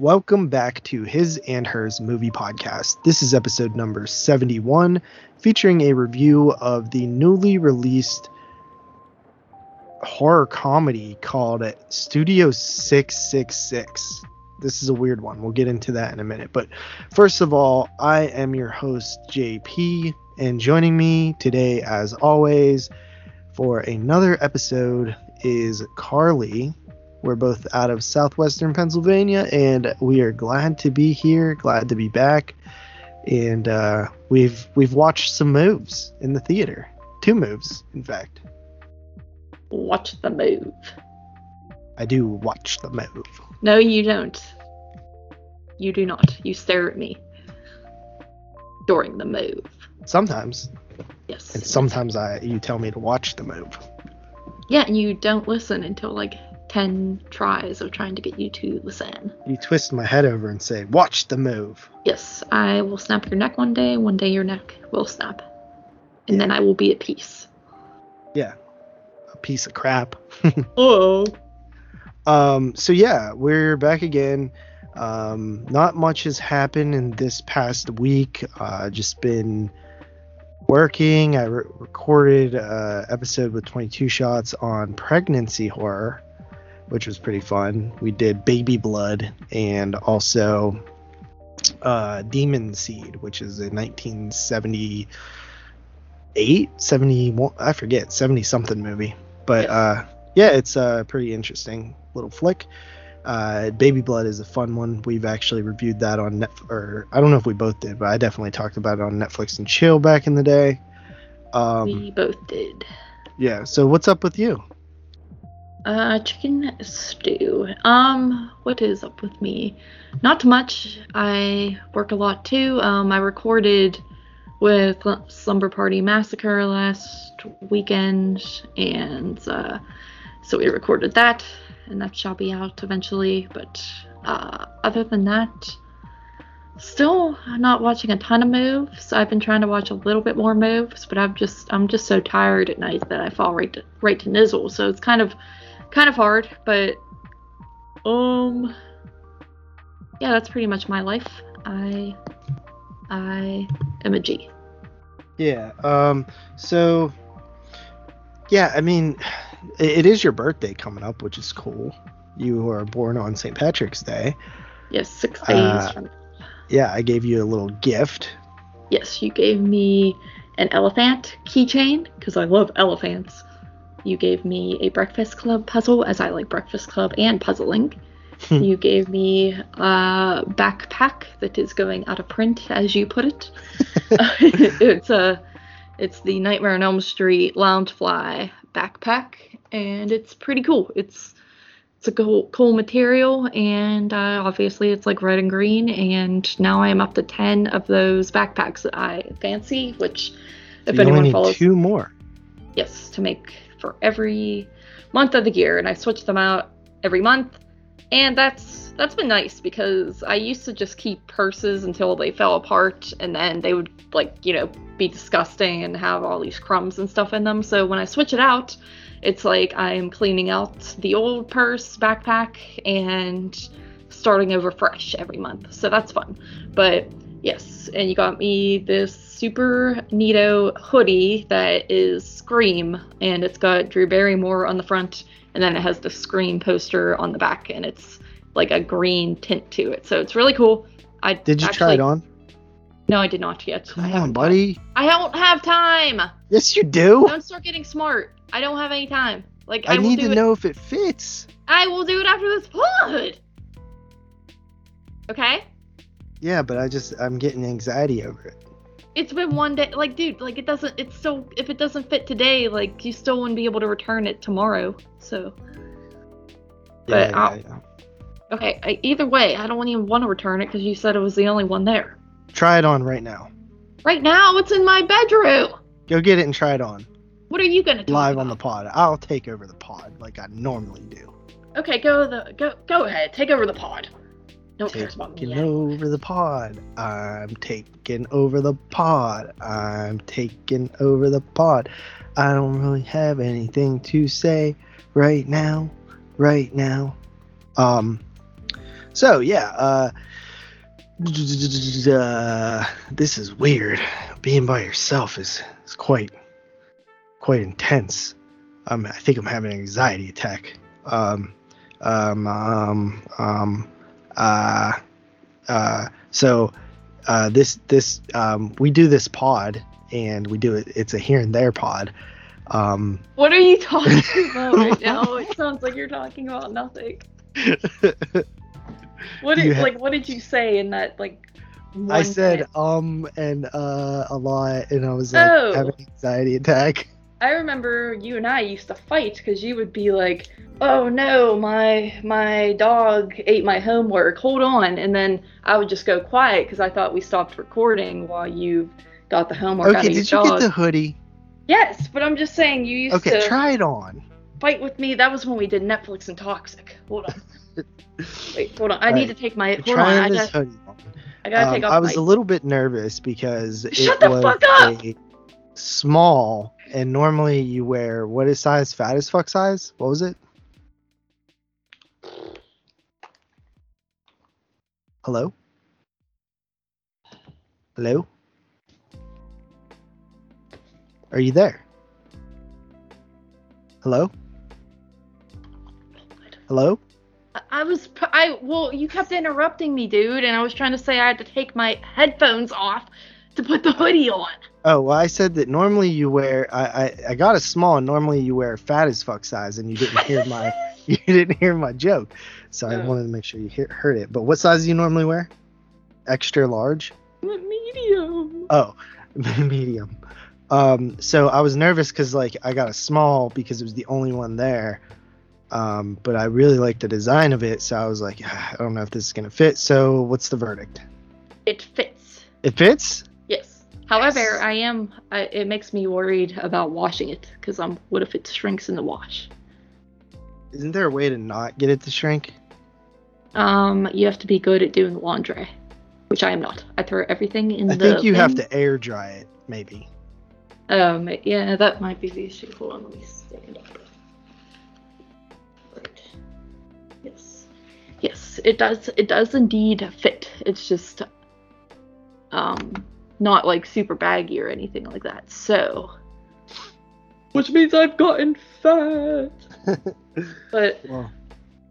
Welcome back to His and Hers Movie Podcast. This is episode number 71, featuring a review of the newly released horror comedy called Studio 666. This is a weird one. We'll get into that in a minute. But first of all, I am your host, JP, and joining me today, as always, for another episode is Carly. We're both out of southwestern Pennsylvania, and we are glad to be here, glad to be back. And uh, we've we've watched some moves in the theater, two moves, in fact. Watch the move. I do watch the move. No, you don't. You do not. You stare at me during the move. Sometimes, Yes. and sometimes I you tell me to watch the move. Yeah, and you don't listen until like 10 tries of trying to get you to listen. You twist my head over and say, "Watch the move." Yes, I will snap your neck one day, one day your neck will snap. And then I will be at peace. Yeah, a piece of crap. Oh. Um, so yeah, we're back again. Um, not much has happened in this past week. Uh, just been working. I re- recorded a episode with 22 shots on pregnancy horror, which was pretty fun. We did Baby Blood and also uh, Demon Seed, which is a 1978, 71, I forget, 70 something movie. But Yes. uh, yeah, it's a pretty interesting little flick. Uh, Baby Blood is a fun one. We've actually reviewed that on Net, or I don't know if we both did, but I definitely talked about it on Netflix and Chill back in the day. Um, we both did. yeah. So what's up with you? Uh, chicken stew. Um, what is up with me? Not much. I work a lot too. Um, I recorded with Slumber Party Massacre last weekend, and uh, so we recorded that, and that shall be out eventually. But uh, other than that, still not watching a ton of moves. I've been trying to watch a little bit more moves, but I'm just I'm just so tired at night that I fall right to right to nizzle. So it's kind of kind of hard, but um yeah, that's pretty much my life. I I am a G. Yeah. Um. So. Yeah. I mean, it, it is your birthday coming up, which is cool. You are born on St. Patrick's Day. Yes, six days Uh, from Yeah, I gave you a little gift. Yes, you gave me an elephant keychain because I love elephants. You gave me a Breakfast Club puzzle as I like Breakfast Club and puzzling. you gave me a backpack that is going out of print, as you put it. it's a, it's the Nightmare on Elm Street Loungefly backpack, and it's pretty cool. It's it's a cool, cool material, and uh, obviously it's like red and green. And now I am up to ten of those backpacks that I fancy. Which, if you only anyone need follows, two more. yes, to make for every month of the year, and I switch them out every month, and that's that's been nice because I used to just keep purses until they fell apart, and then they would like you know be disgusting and have all these crumbs and stuff in them. So when I switch it out, it's like I'm cleaning out the old purse backpack and starting over fresh every month. So that's fun. But yes, and you got me this super neato hoodie that is Scream, and it's got Drew Barrymore on the front, and then it has the Scream poster on the back, and it's like a green tint to it. So it's really cool. I Did you try it on? No, I did not yet. I Come on, haven't- buddy. I don't have time. Yes, you do. Don't start getting smart. I don't have any time. Like I I, need to it. know if it fits. I will do it after this pod. Okay. Yeah, but I just I'm getting anxiety over it. It's been one day. Like, dude, like it doesn't. It's so If it doesn't fit today, like you still wouldn't be able to return it tomorrow. So Yeah, But I'll- yeah, yeah. okay. I, either way, I don't even want to return it because you said it was the only one there. Try it on right now. Right now, it's in my bedroom. Go get it and try it on What are you gonna do live on the pod. I'll take over the pod like I normally do. Okay, go the go go ahead. Take over the pod. No one cares about me Taking yet. over the pod. I'm taking over the pod. I'm taking over the pod. I don't really have anything to say right now. Right now. Um So yeah, uh, uh, this is weird. Being by yourself is is quite quite intense. Um, I think I'm having an anxiety attack. Um, um, um, um, uh, uh, so uh, this this um, we do this pod and we do it. It's a here and there pod. Um, What are you talking about right now? It sounds like you're talking about nothing. What did like what did you say in that like I said minute? um and uh a lot, and I was like Oh. having an anxiety attack. I remember you and I used to fight because you would be like, "Oh no, my my dog ate my homework. Hold on," and then I would just go quiet because I thought we stopped recording while you got the homework Okay, did you dog. get the hoodie? Yes, but I'm just saying you used Okay, to try it on. fight with me. That was when we did Netflix and Toxic. Hold on. Wait, hold on. I need Right. to take my hold on. I this hoodie on. I gotta Um, take off I was my a little bit nervous because Shut it the was fuck up! a small, and normally you wear what is size? Fat as fuck size? What was it? Hello? Hello? Are you there? Hello? Hello? I- was I well you kept interrupting me, dude, and I was trying to say I had to take my headphones off to put the hoodie on. Oh, well, I said that normally you wear. I, I, I got a small, and normally you wear fat as fuck size, and you didn't hear my you didn't hear my joke, so I Oh. wanted to make sure you hear, heard it. But what size do you normally wear? Extra large? Medium. Oh, medium. Um, so I was nervous because like I got a small because it was the only one there. Um, but I really liked the design of it, so I was like, "Ah, I don't know if this is gonna fit. So what's the verdict? It fits. It fits. However, Yes. I am. I, it makes me worried about washing it because I'm. What if it shrinks in the wash? Isn't there a way to not get it to shrink? Um, you have to be good at doing laundry, which I am not. I throw everything in I the. I think you have to air dry it, maybe. Um, yeah, that might be the issue. Hold on, let me stand up. Right. Yes. Yes, it does. It does indeed fit. It's just, um, not like super baggy or anything like that. So, which means I've gotten fat. but Well,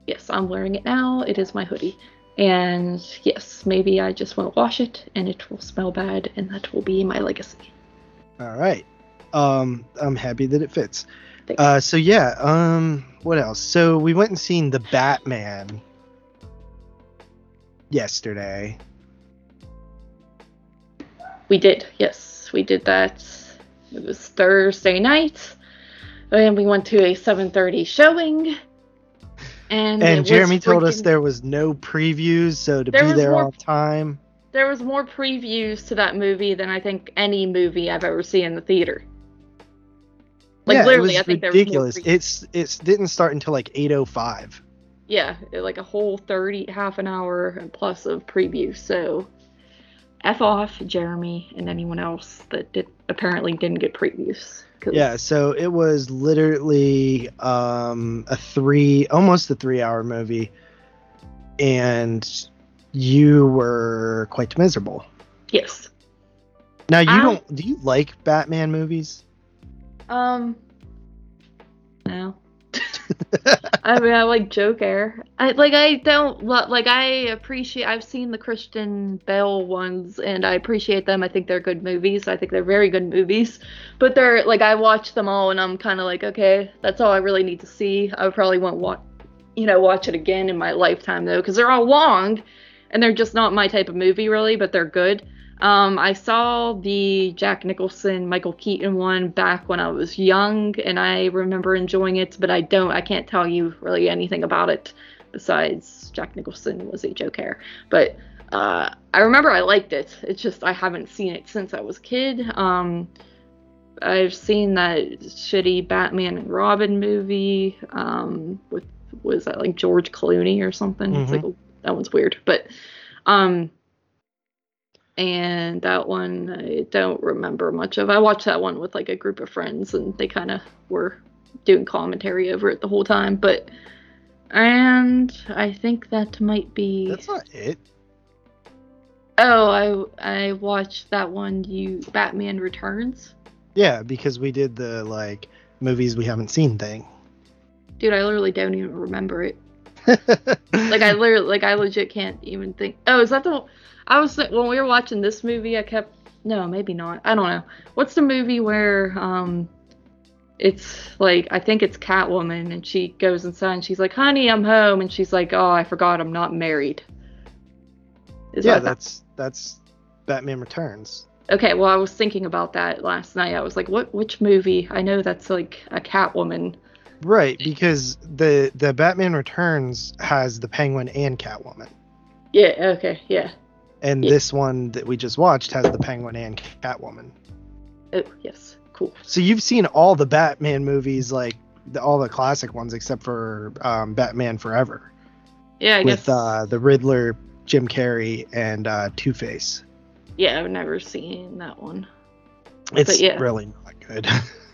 yes, I'm wearing it now. It is my hoodie. And yes, maybe I just won't wash it and it will smell bad and that will be my legacy. all right. Um, I'm happy that it fits. Thanks. Uh, so yeah. Um, what else? So we went and seen the Batman yesterday. We did, yes, we did that. It was Thursday night, and we went to a 7:30 showing. And, And Jeremy told us there was no previews, so to There be there more- on time. there was more previews to that movie than I think any movie I've ever seen in the theater. Like yeah, literally, it I think ridiculous. there was. It's it's didn't start until like 8:05. yeah, like a whole 30, half an hour and plus of preview. So, f off Jeremy and anyone else that did apparently didn't get previews. Yeah, so it was literally um, a three, almost a three-hour movie, and you were quite miserable. Yes. Now you I- don't? Do you like Batman movies? Um. No. I mean, I like Joker. I like. I don't like. I appreciate. I've seen the Christian Bale ones, and I appreciate them. I think they're good movies. I think they're very good movies. But they're like I watch them all, and I'm kind of like, okay, that's all I really need to see. I probably won't watch, you know, watch it again in my lifetime though, because they're all long, and they're just not my type of movie really. But they're good. Um, I saw the Jack Nicholson, Michael Keaton one back when I was young, and I remember enjoying it, but I don't, I can't tell you really anything about it besides Jack Nicholson was a Joker. But uh, I remember I liked it. It's just I haven't seen it since I was a kid. Um, I've seen that shitty Batman and Robin movie um, with was that like George Clooney or something? It's like that one's weird, but um and that one I don't remember much of. I watched that one with like a group of friends, and they kind of were doing commentary over it the whole time. But And I think that might be. That's not it. Oh, I I watched that one. You Batman Returns. Yeah, because we did the like movies we haven't seen thing. Dude, I literally don't even remember it. like I literally, like I legit can't even think. Oh, is that the? I was when we were watching this movie. I kept no, maybe not. I don't know. What's the movie where um, it's like I think it's Catwoman and she goes inside and she's like, "Honey, I'm home," and she's like, "Oh, I forgot I'm not married." Is yeah, that that's that's Batman Returns. Okay, well, I was thinking about that last night. I was like, "What? Which movie?" I know that's like a Catwoman. Right, because the the Batman Returns has the Penguin and Catwoman. Yeah. Okay. Yeah. And yeah. this one that we just watched has the Penguin and Catwoman. Oh yes, cool. So you've seen all the Batman movies, like the, all the classic ones, except for um, Batman Forever. Yeah, I with, guess. With uh, the Riddler, Jim Carrey, and uh, Two Face. Yeah, I've never seen that one. It's yeah. really not good.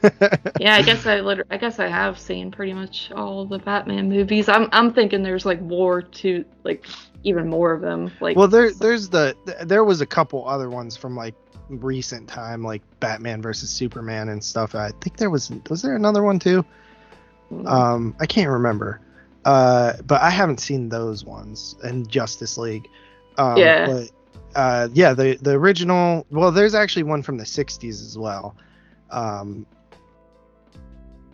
yeah, I guess I liter- I guess I have seen pretty much all the Batman movies. I'm I'm thinking there's like more to like even more of them. Like well, there there's the there was a couple other ones from like recent time, like Batman versus Superman and stuff. I think there was was there another one too. Mm-hmm. Um, I can't remember. Uh, but I haven't seen those ones and Justice League. Um, yeah. But, uh, yeah, the the original. Well, there's actually one from the '60s as well. Um,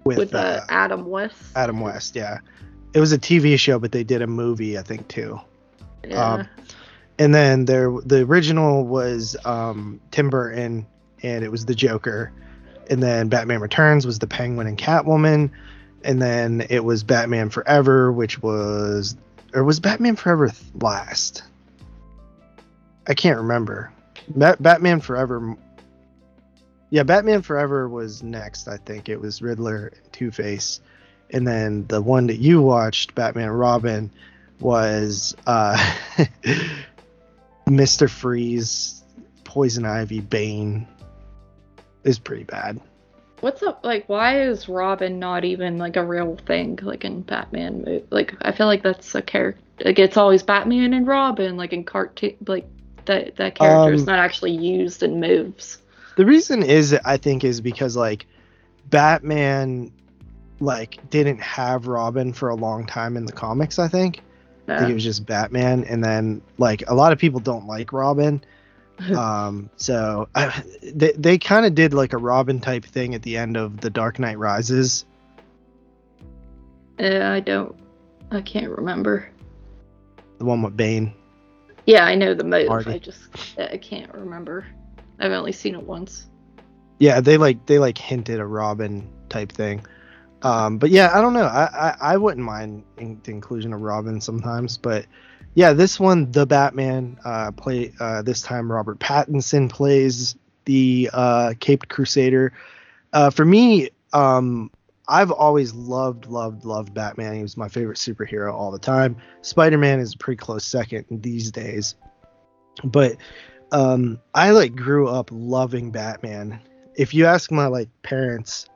with, with uh, uh, Adam West. Adam West, yeah. It was a TV show, but they did a movie, I think, too. Yeah. Um, and then there, the original was um, Tim Burton, and it was the Joker. And then Batman Returns was the Penguin and Catwoman. And then it was Batman Forever, which was, or was Batman Forever last? I can't remember. Batman Forever yeah, Batman Forever was next. I think it was Riddler and Two Face, and then the one that you watched, Batman Robin, was uh, Mister Freeze, Poison Ivy, Bane. Is pretty bad. What's up? Like, why is Robin not even like a real thing? Like in Batman, movie? like I feel like that's a character. Like it's always Batman and Robin, like in cartoon, like that that character is um, not actually used in moves. The reason is I think is because like Batman like didn't have Robin for a long time in the comics, I think. Yeah. I think it was just Batman and then like a lot of people don't like Robin. um so I, they they kind of did like a Robin type thing at the end of The Dark Knight Rises. Uh, I don't I can't remember. The one with Bane. Yeah, I know the move. I just I can't remember. I've only seen it once. Yeah, they like they like hinted a Robin type thing. Um, but yeah, I don't know. I, I, I wouldn't mind in, the inclusion of Robin sometimes, but yeah, this one, the Batman, uh, play uh, this time Robert Pattinson plays the uh, Caped Crusader. Uh, for me, um, I've always loved, loved, loved Batman. He was my favorite superhero all the time. Spider Man is a pretty close second these days, but um I like grew up loving Batman. If you ask my like parents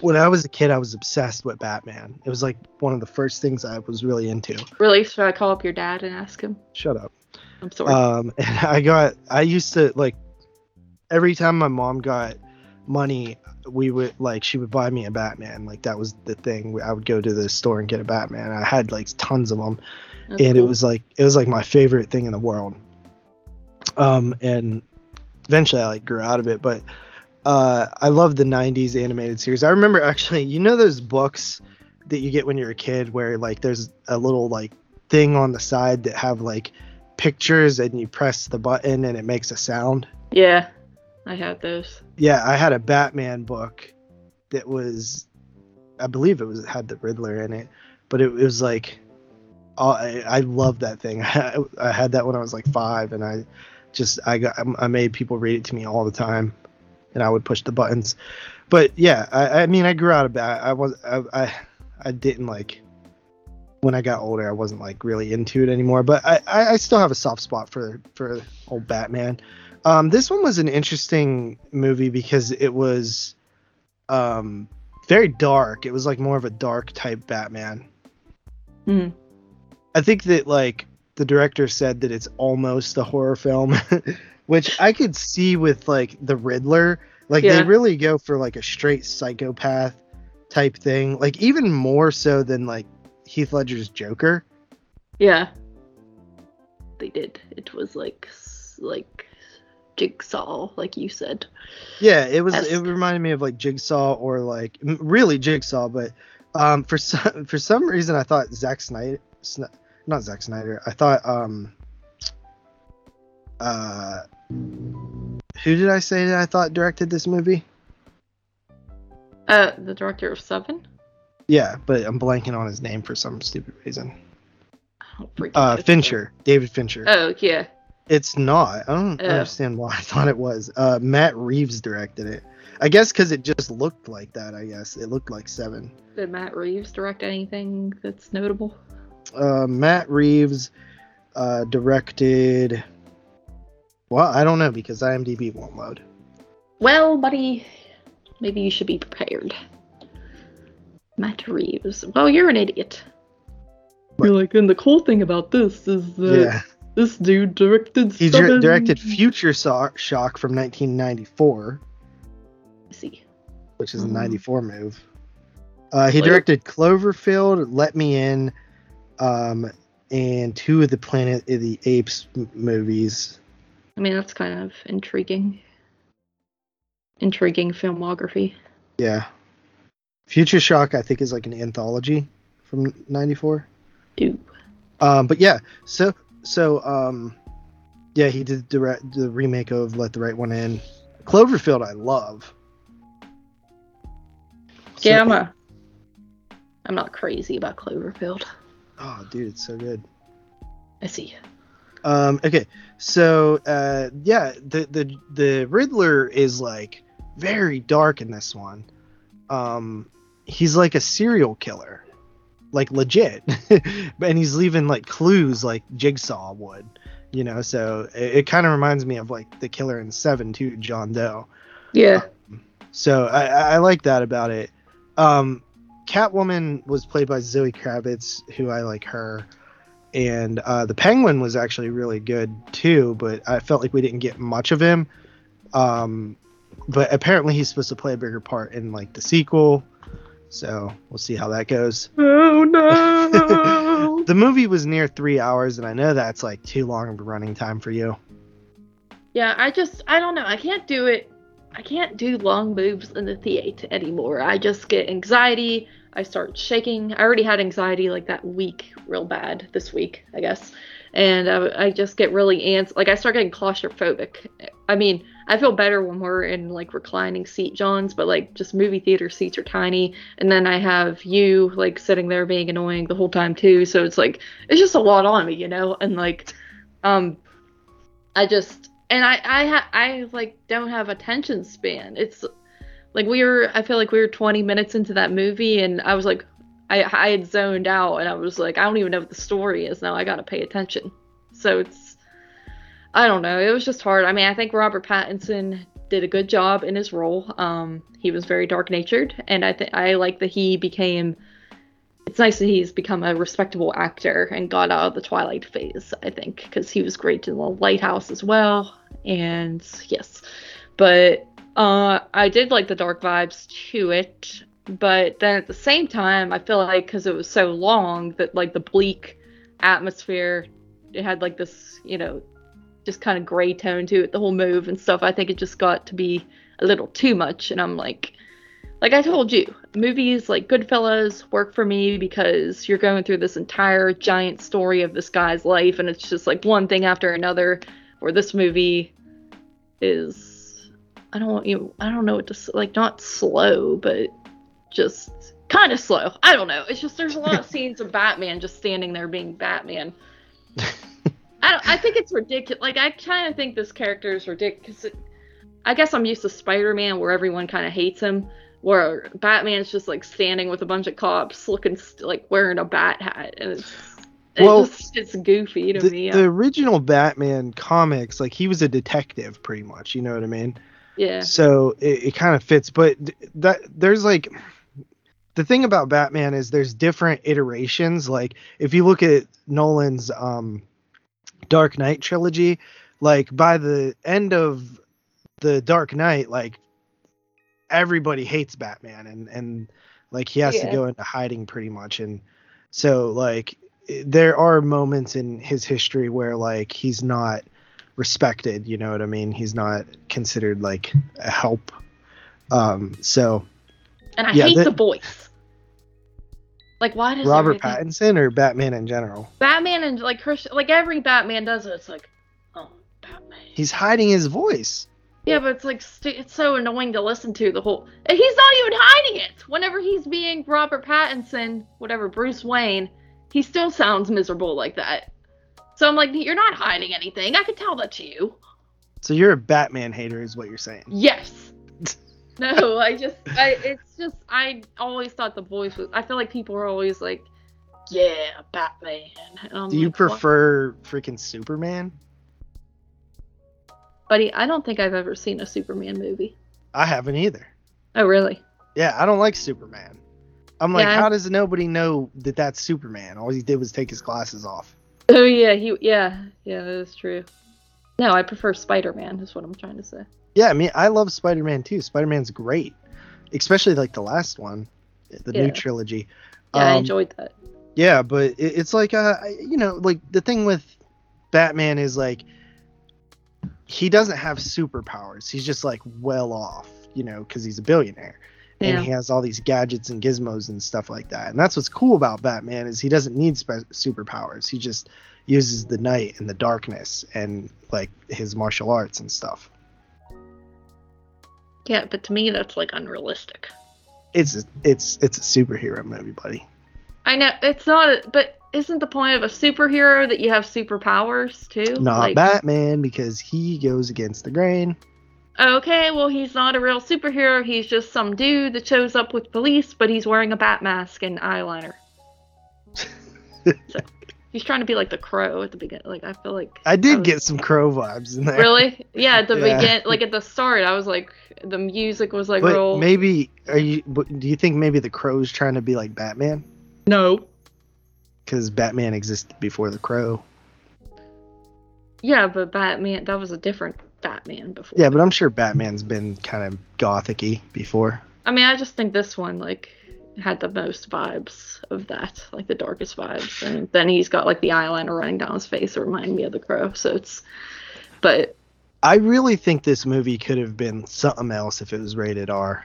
when I was a kid I was obsessed with Batman. It was like one of the first things I was really into. Really? Should I call up your dad and ask him? Shut up. I'm sorry. Um and I got I used to like every time my mom got money we would like she would buy me a Batman. Like that was the thing. I would go to the store and get a Batman. I had like tons of them, That's and cool. it was like it was like my favorite thing in the world um, and eventually I like grew out of it. But uh, I love the '90s animated series. I remember actually, you know, those books that you get when you're a kid, where like there's a little like thing on the side that have like pictures, and you press the button and it makes a sound. Yeah, I had those. Yeah, I had a Batman book that was, I believe it was it had the Riddler in it, but it, it was like. I, I love that thing. I, I had that when I was like five, and I just I got I made people read it to me all the time, and I would push the buttons. But yeah, I, I mean I grew out of that. I was I, I I didn't like when I got older. I wasn't like really into it anymore. But I I still have a soft spot for for old Batman. Um, this one was an interesting movie because it was um very dark. It was like more of a dark type Batman. Hmm. I think that like the director said that it's almost a horror film, which I could see with like the Riddler. Like Yeah. they really go for like a straight psychopath type thing, like even more so than like Heath Ledger's Joker. Yeah. They did. It was like like jigsaw, like you said. Yeah, it was. It reminded me of like Jigsaw or like really Jigsaw, but um, for some for some reason I thought Zack Snyder, not Zack Snyder. I thought um, uh, who did I say that I thought directed this movie? Uh, the director of Seven. Yeah, but I'm blanking on his name for some stupid reason. Uh. Fincher, David Fincher. Oh yeah. It's not. I don't Oh. understand why I thought it was. Uh, Matt Reeves directed it. I guess because it just looked like that. I guess it looked like Seven. Did Matt Reeves direct anything that's notable? uh, Matt Reeves uh, directed. Well, I don't know because IMDb won't load. Well, buddy, maybe you should be prepared. Matt Reeves. Well, you're an idiot. What? You're like, and the cool thing about this is that yeah, this dude directed. he dir- Seven- directed Future So- Shock from 1994, I see. which is a Mhm. 94 move. Uh, he directed Cloverfield, Let Me In, um, and two of the Planet of the Apes m- movies. I mean, that's kind of intriguing. Intriguing filmography. Yeah, Future Shock I think is like an anthology from '94. Ooh. Um, but yeah, so so um, yeah, he did direct the remake of Let the Right One In. Cloverfield, I love. So- Yeah, I'm a. I'm not crazy about Cloverfield. Oh, dude, it's so good. I see. Um, okay, so uh, yeah, the the the Riddler is like very dark in this one. Um, he's like a serial killer, like legit, and he's leaving like clues like Jigsaw would, you know. So it, it kind of reminds me of like the killer in Seven too, John Doe. Yeah. So I, I I like that about it. Um, Catwoman was played by Zoe Kravitz, who I like her, and uh, the Penguin was actually really good too. But I felt like we didn't get much of him. Um, but apparently he's supposed to play a bigger part in like the sequel. So we'll see how that goes. Oh no. The movie was near three hours, and I know that's like too long of a running time for you. yeah, I just I don't know. I can't do it. I can't do long moves in the theater anymore. I just get anxiety. I start shaking. I already had anxiety like that week, real bad this week, I guess. And I, I just get really ants. Like I start getting claustrophobic. I mean, I feel better when we're in like reclining seat johns, but like just movie theater seats are tiny. And then I have you like sitting there being annoying the whole time too. So it's like it's just a lot on me, you know. And like, um, I just and I I ha- I like don't have attention span. It's like we were I feel like we were 20 minutes into that movie and I was like I I had zoned out and I was like I don't even know what the story is now. I got to pay attention. So it's I don't know. It was just hard. I mean, I think Robert Pattinson did a good job in his role. Um he was very dark natured and I think I like that he became it's nice that he's become a respectable actor and got out of the Twilight phase, I think, because he was great in the Lighthouse as well. And yes, but uh, I did like the dark vibes to it. But then at the same time, I feel like because it was so long that like the bleak atmosphere, it had like this, you know, just kind of gray tone to it, the whole move and stuff. I think it just got to be a little too much, and I'm like, like I told you, movies like Goodfellas work for me because you're going through this entire giant story of this guy's life, and it's just like one thing after another. Where this movie is, I don't want you, I don't know what to like, not slow, but just kind of slow. I don't know. It's just there's a lot of scenes of Batman just standing there being Batman. I don't, I think it's ridiculous. Like I kind of think this character is ridiculous. I guess I'm used to Spider-Man where everyone kind of hates him, where Batman's just like standing with a bunch of cops, looking st- like wearing a bat hat, and it's Well, it's, just, it's goofy to The, me. the original Batman comics, like he was a detective, pretty much. You know what I mean? yeah, So it, it kind of fits, but that there's like the thing about Batman is there's different iterations. Like if you look at Nolan's um, Dark Knight trilogy, like by the end of the Dark Knight, like everybody hates Batman and and like he has Yeah. to go into hiding pretty much and so like there are moments in his history where like he's not respected, you know what I mean? He's not considered like a help. Um so And I Yeah, hate that- the voice. Like, why does Robert everything- Pattinson or Batman in general? Batman and like Christian, like every Batman does it. It's like, oh, Batman. He's hiding his voice. Yeah, but it's like st- it's so annoying to listen to the whole. and He's not even hiding it. Whenever he's being Robert Pattinson, whatever Bruce Wayne, he still sounds miserable like that. So I'm like, you're not hiding anything. I can tell that's you. So you're a Batman hater, is what you're saying. Yes. no, I just, I, it's just, I always thought the voice was. I feel like people are always like, yeah, Batman. And I'm Do you like, "What?" prefer freaking Superman? Buddy, I don't think I've ever seen a Superman movie. I haven't either. Oh, really? Yeah, I don't like Superman. I'm like, Yeah, I- how does nobody know that that's Superman? All he did was take his glasses off. Oh yeah, he yeah yeah that is true. No, I prefer Spider Man. Is what I'm trying to say. Yeah, I mean, I love Spider-Man too. Spider-Man's great, especially like the last one, the Yeah. new trilogy. Yeah, I Um, enjoyed that. Yeah, but it, it's like uh, you know, like the thing with Batman is like he doesn't have superpowers. He's just like well off, you know, because he's a billionaire, Yeah. and he has all these gadgets and gizmos and stuff like that. And that's what's cool about Batman is he doesn't need spe- superpowers. He just uses the night and the darkness and like his martial arts and stuff. Yeah, but to me that's like unrealistic. It's it's it's a superhero movie, buddy. I know it's not, but isn't the point of a superhero that you have superpowers too? Not like, Batman because he goes against the grain. Okay, well he's not a real superhero. He's just some dude that shows up with police, but he's wearing a bat mask and eyeliner. so, he's trying to be like the crow at the beginning. Like I feel like I did was- get some crow vibes in there. Really? Yeah, at the Yeah. begin, like at the start, I was like, the music was like But real. maybe are you? Do you think maybe the Crow's trying to be like Batman? no. Because Batman existed before the Crow. Yeah, but Batman, that was a different Batman before. Yeah, but I'm sure Batman's been kind of gothicy before. I mean, I just think this one like had the most vibes of that, like the darkest vibes, and then he's got like the eyeliner running down his face, that remind me of the Crow. So it's, but I really think this movie could have been something else if it was rated R.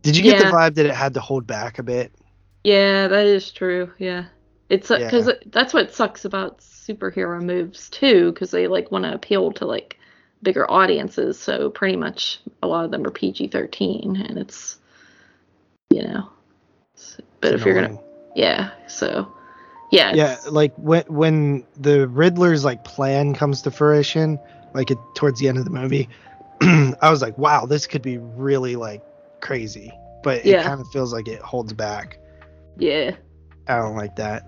Did you get Yeah. the vibe that it had to hold back a bit? yeah, that is true. Yeah, it's Yeah. because that's what sucks about superhero moves too, because they like want to appeal to like bigger audiences. So pretty much a lot of them are PG thirteen, and it's, you know, s- but It's if you're gonna, yeah, so yeah, yeah, like when when the Riddler's like plan comes to fruition, like it, towards the end of the movie, I was like, wow, this could be really like crazy, but it Yeah. kind of feels like it holds back. yeah. I don't like that.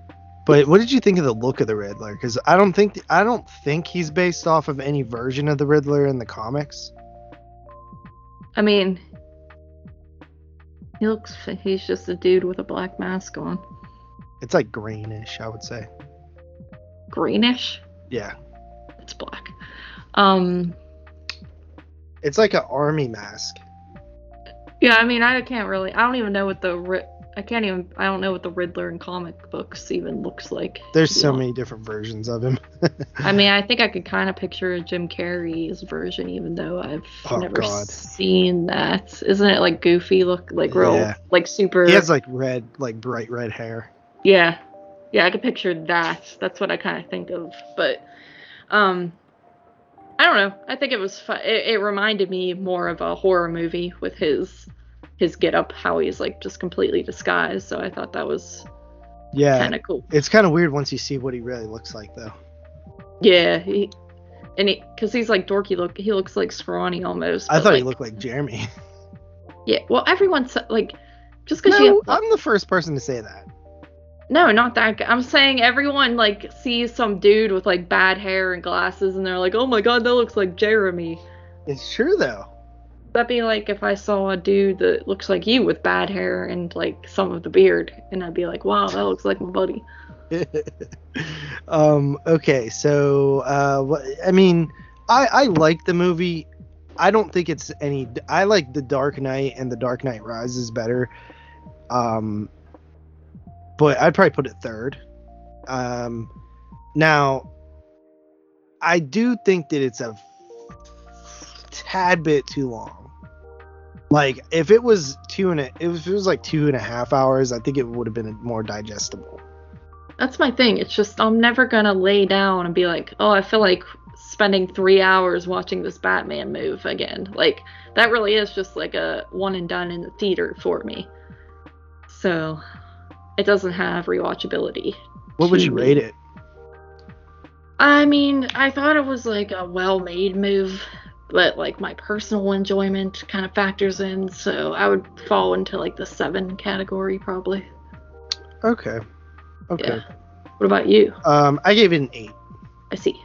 But what did you think of the look of the Riddler? Because I don't think I don't think he's based off of any version of the Riddler in the comics. I mean, he looks. He's just a dude with a black mask on, It's like greenish, I would say. greenish. Yeah, It's black. Um. it's like an army mask. Yeah, I mean, I can't really. I don't even know what the. I can't even. I don't know what the Riddler in comic books even looks like. There's so honest. many different versions of him. I mean, I think I could kind of picture Jim Carrey's version, even though I've Oh, never God. seen that. Isn't it like goofy look, like real, Yeah. like super? he has like red, like bright red hair. Yeah, yeah, I could picture that. That's what I kind of think of. But, um, I don't know. I think it was. Fu- it, it reminded me more of a horror movie with his his get up, how he's like just completely disguised. So I thought that was Yeah, kind of cool. it's kind of weird once you see what he really looks like, though. Yeah, he and he because he's like dorky look. He looks like scrawny almost. I thought he looked like Jeremy. Yeah, well, everyone's like. Just because no, you have, I'm the first person to say that. No, not that guy. I'm saying everyone like sees some dude with like bad hair and glasses and they're like, "Oh my god, that looks like Jeremy." It's true though. That'd be like if I saw a dude that looks like you with bad hair and like some of the beard, and I'd be like, wow, that looks like my buddy. um. Okay. So, uh? I mean, I I like the movie. I don't think it's any. I like The Dark Knight and The Dark Knight Rises better. Um. But I'd probably put it third. Um. Now, I do think that it's a tad bit too long. Like if it was two and a, if it was like two and a half hours, I think it would have been more digestible. That's my thing. It's just I'm never gonna lay down and be like, oh, I feel like spending three hours watching this Batman move again. Like that really is just like a one and done in the theater for me. So it doesn't have rewatchability. What would you me. rate it? I mean, I thought it was like a well-made move, but like my personal enjoyment kind of factors in, so I would fall into like the seven category probably. Okay. Okay. Yeah. What about you? Um, I gave it an eight. I see.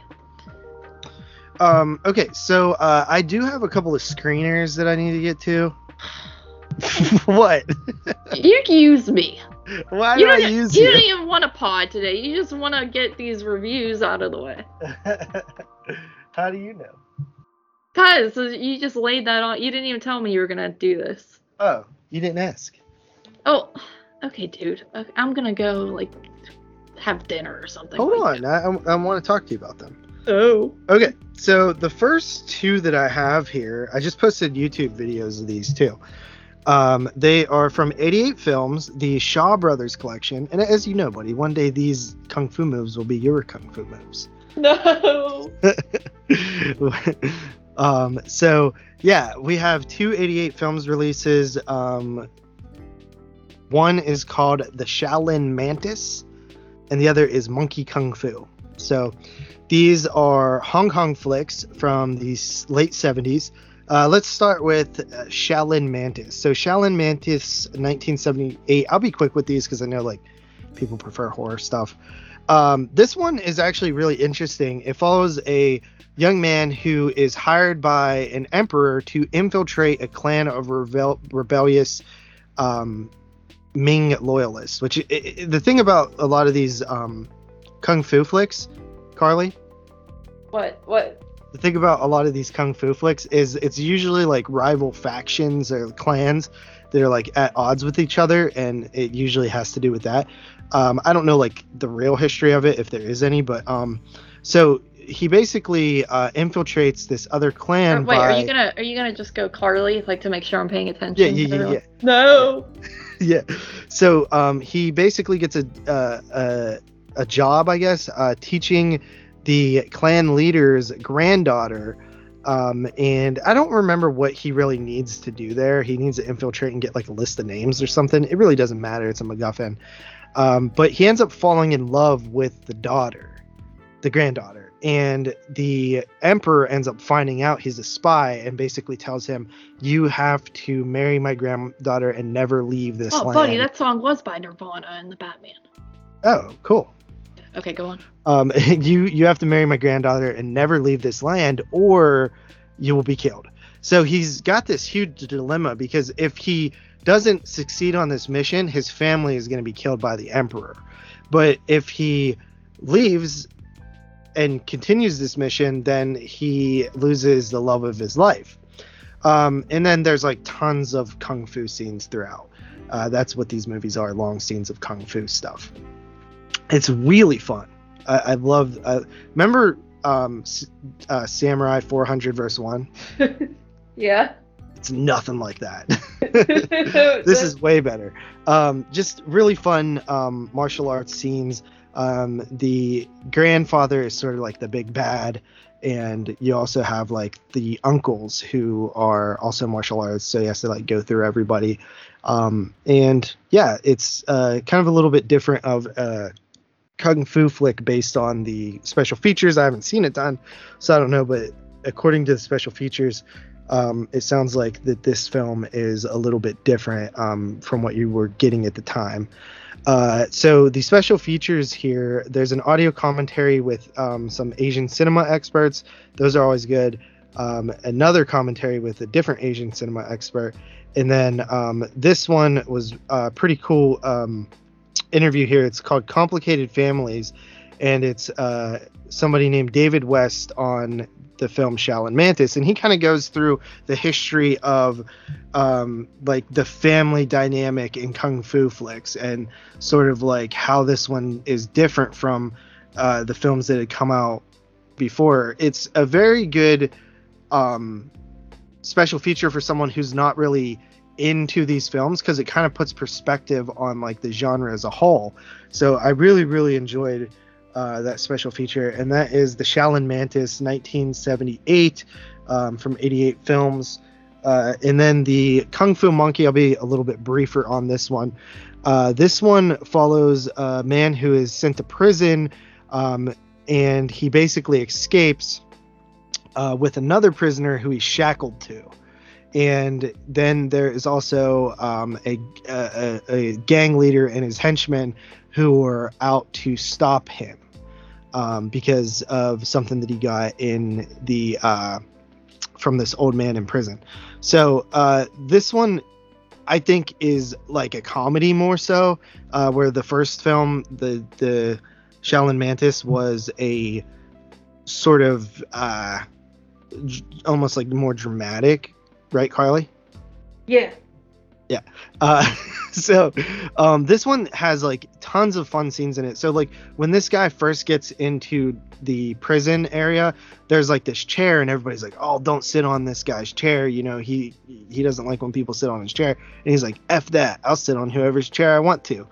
Um, okay, so uh, I do have a couple of screeners that I need to get to. what? You use me. Why you do I use you you? don't even want a pod today. You just want to get these reviews out of the way. How do you know? Cause you just laid that on. You didn't even tell me you were gonna do this. Oh, you didn't ask. Oh, okay, dude. Okay, I'm gonna go like have dinner or something. Hold like on, I, I, I want to talk to you about them. Oh. Okay, so the first two that I have here, I just posted YouTube videos of these too. Um, they are from 88 Films, the Shaw Brothers collection. And as you know, buddy, one day these kung fu moves will be your kung fu moves. No. um, so yeah, we have two 88 Films releases. Um, one is called The Shaolin Mantis, and the other is Monkey Kung Fu. So these are Hong Kong flicks from the late 70s. Uh, let's start with uh, Shaolin Mantis. So Shaolin Mantis, 1978. I'll be quick with these because I know like people prefer horror stuff. Um, this one is actually really interesting. It follows a young man who is hired by an emperor to infiltrate a clan of rebel- rebellious um, Ming loyalists. Which i i the thing about a lot of these um, kung fu flicks, Carly, What? What? the thing about a lot of these kung fu flicks is it's usually like rival factions or clans that are like at odds with each other and it usually has to do with that um, i don't know like the real history of it if there is any but um so he basically uh, infiltrates this other clan Or wait, by are you gonna are you gonna just go Carly like to make sure I'm paying attention? yeah yeah yeah, yeah. No. yeah. So um, he basically gets a uh, a, a job, I guess, uh, teaching the clan leader's granddaughter. Um, and I don't remember what he really needs to do there. He needs to infiltrate and get like a list of names or something. It really doesn't matter. It's a MacGuffin. Um, but he ends up falling in love with the daughter, the granddaughter. And the emperor ends up finding out he's a spy and basically tells him, You have to marry my granddaughter and never leave this land. Oh, land. buddy, that song was by Nirvana and the Batman. Oh, cool. Okay, go on. Um, you you have to marry my granddaughter and never leave this land, or you will be killed. So he's got this huge dilemma because if he doesn't succeed on this mission, his family is going to be killed by the emperor. But if he leaves and continues this mission, then he loses the love of his life. Um, and then there's like tons of kung fu scenes throughout. Uh, that's what these movies are long scenes of kung fu stuff. It's really fun. I, I love. Uh, remember um, uh, Samurai 400 verse 1? yeah. It's nothing like that. this is way better. Um, just really fun um, martial arts scenes. Um, the grandfather is sort of like the big bad, and you also have like the uncles who are also martial arts, so he has to like go through everybody. Um, and yeah, it's uh, kind of a little bit different of a kung fu flick based on the special features. I haven't seen it done, so I don't know, but according to the special features, um, it sounds like that this film is a little bit different um, from what you were getting at the time. Uh, so the special features here, there's an audio commentary with um, some Asian cinema experts. Those are always good. um, another commentary with a different Asian cinema expert, and then um, this one was a pretty cool um, interview here. It's called Complicated Families, and it's uh, somebody named David West on the film Shaolin Mantis, and he kind of goes through the history of um, like the family dynamic in kung fu flicks, and sort of like how this one is different from uh, the films that had come out before. It's a very good um, special feature for someone who's not really into these films because it kind of puts perspective on like the genre as a whole. So I really really enjoyed uh, that special feature, and that is the Shaolin Mantis 1978 um, from 88 Films. Uh, and then the Kung Fu Monkey, I'll be a little bit briefer on this one. Uh, this one follows a man who is sent to prison, um, and he basically escapes uh, with another prisoner who he's shackled to. And then there is also um, a, a, a, gang leader and his henchmen who are out to stop him um, because of something that he got in the uh, from this old man in prison. So uh, this one, I think, is like a comedy more so, uh, where the first film, the the Shaolin Mantis, was a sort of uh, almost like more dramatic, right, Carly? Yeah. Yeah. Uh, so um, this one has like tons of fun scenes in it. So like when this guy first gets into the prison area, there's like this chair, and everybody's like, "Oh, don't sit on this guy's chair." You know, he he doesn't like when people sit on his chair, and he's like, "F that! I'll sit on whoever's chair I want to."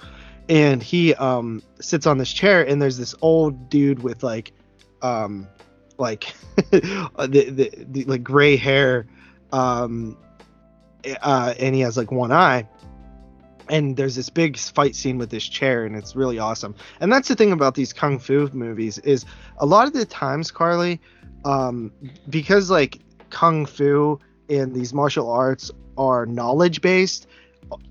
And he um sits on this chair, and there's this old dude with like um like the, the, the like gray hair um uh, and he has like one eye and there's this big fight scene with this chair and it's really awesome. And that's the thing about these kung fu movies is a lot of the times carly um, because like kung fu and these martial arts are knowledge based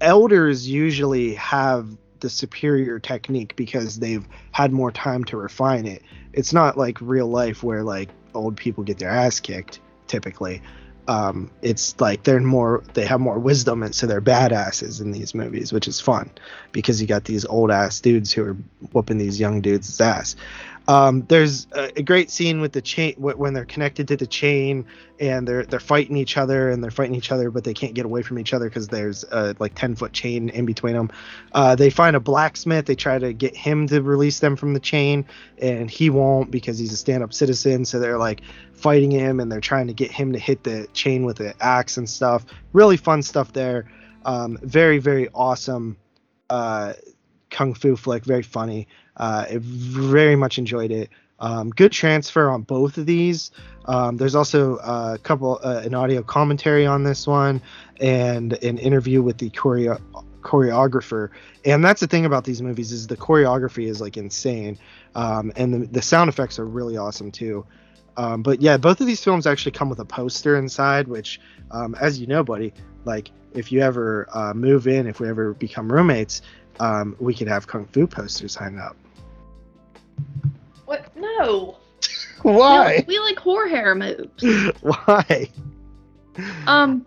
elders usually have the superior technique because they've had more time to refine it. It's not like real life where like old people get their ass kicked typically um, it's like they're more they have more wisdom and so they're badasses in these movies which is fun because you got these old ass dudes who are whooping these young dudes' ass um, there's a, a, great scene with the chain when they're connected to the chain and they're they're fighting each other and they're fighting each other, but they can't get away from each other because there's a like ten foot chain in between them. Uh, they find a blacksmith. They try to get him to release them from the chain, and he won't because he's a stand up citizen. So they're like fighting him and they're trying to get him to hit the chain with an axe and stuff. Really fun stuff there. Um, very very awesome. Uh, kung fu flick, very funny. Uh, I very much enjoyed it. Um, good transfer on both of these. Um, there's also a couple uh, an audio commentary on this one and an interview with the choreo- choreographer. And that's the thing about these movies is the choreography is like insane, um, and the, the sound effects are really awesome too. Um, but yeah, both of these films actually come with a poster inside, which, um, as you know, buddy, like if you ever uh, move in, if we ever become roommates, um, we could have kung fu posters hung up. What? No. Why? No, we like horror moves. Why? Um,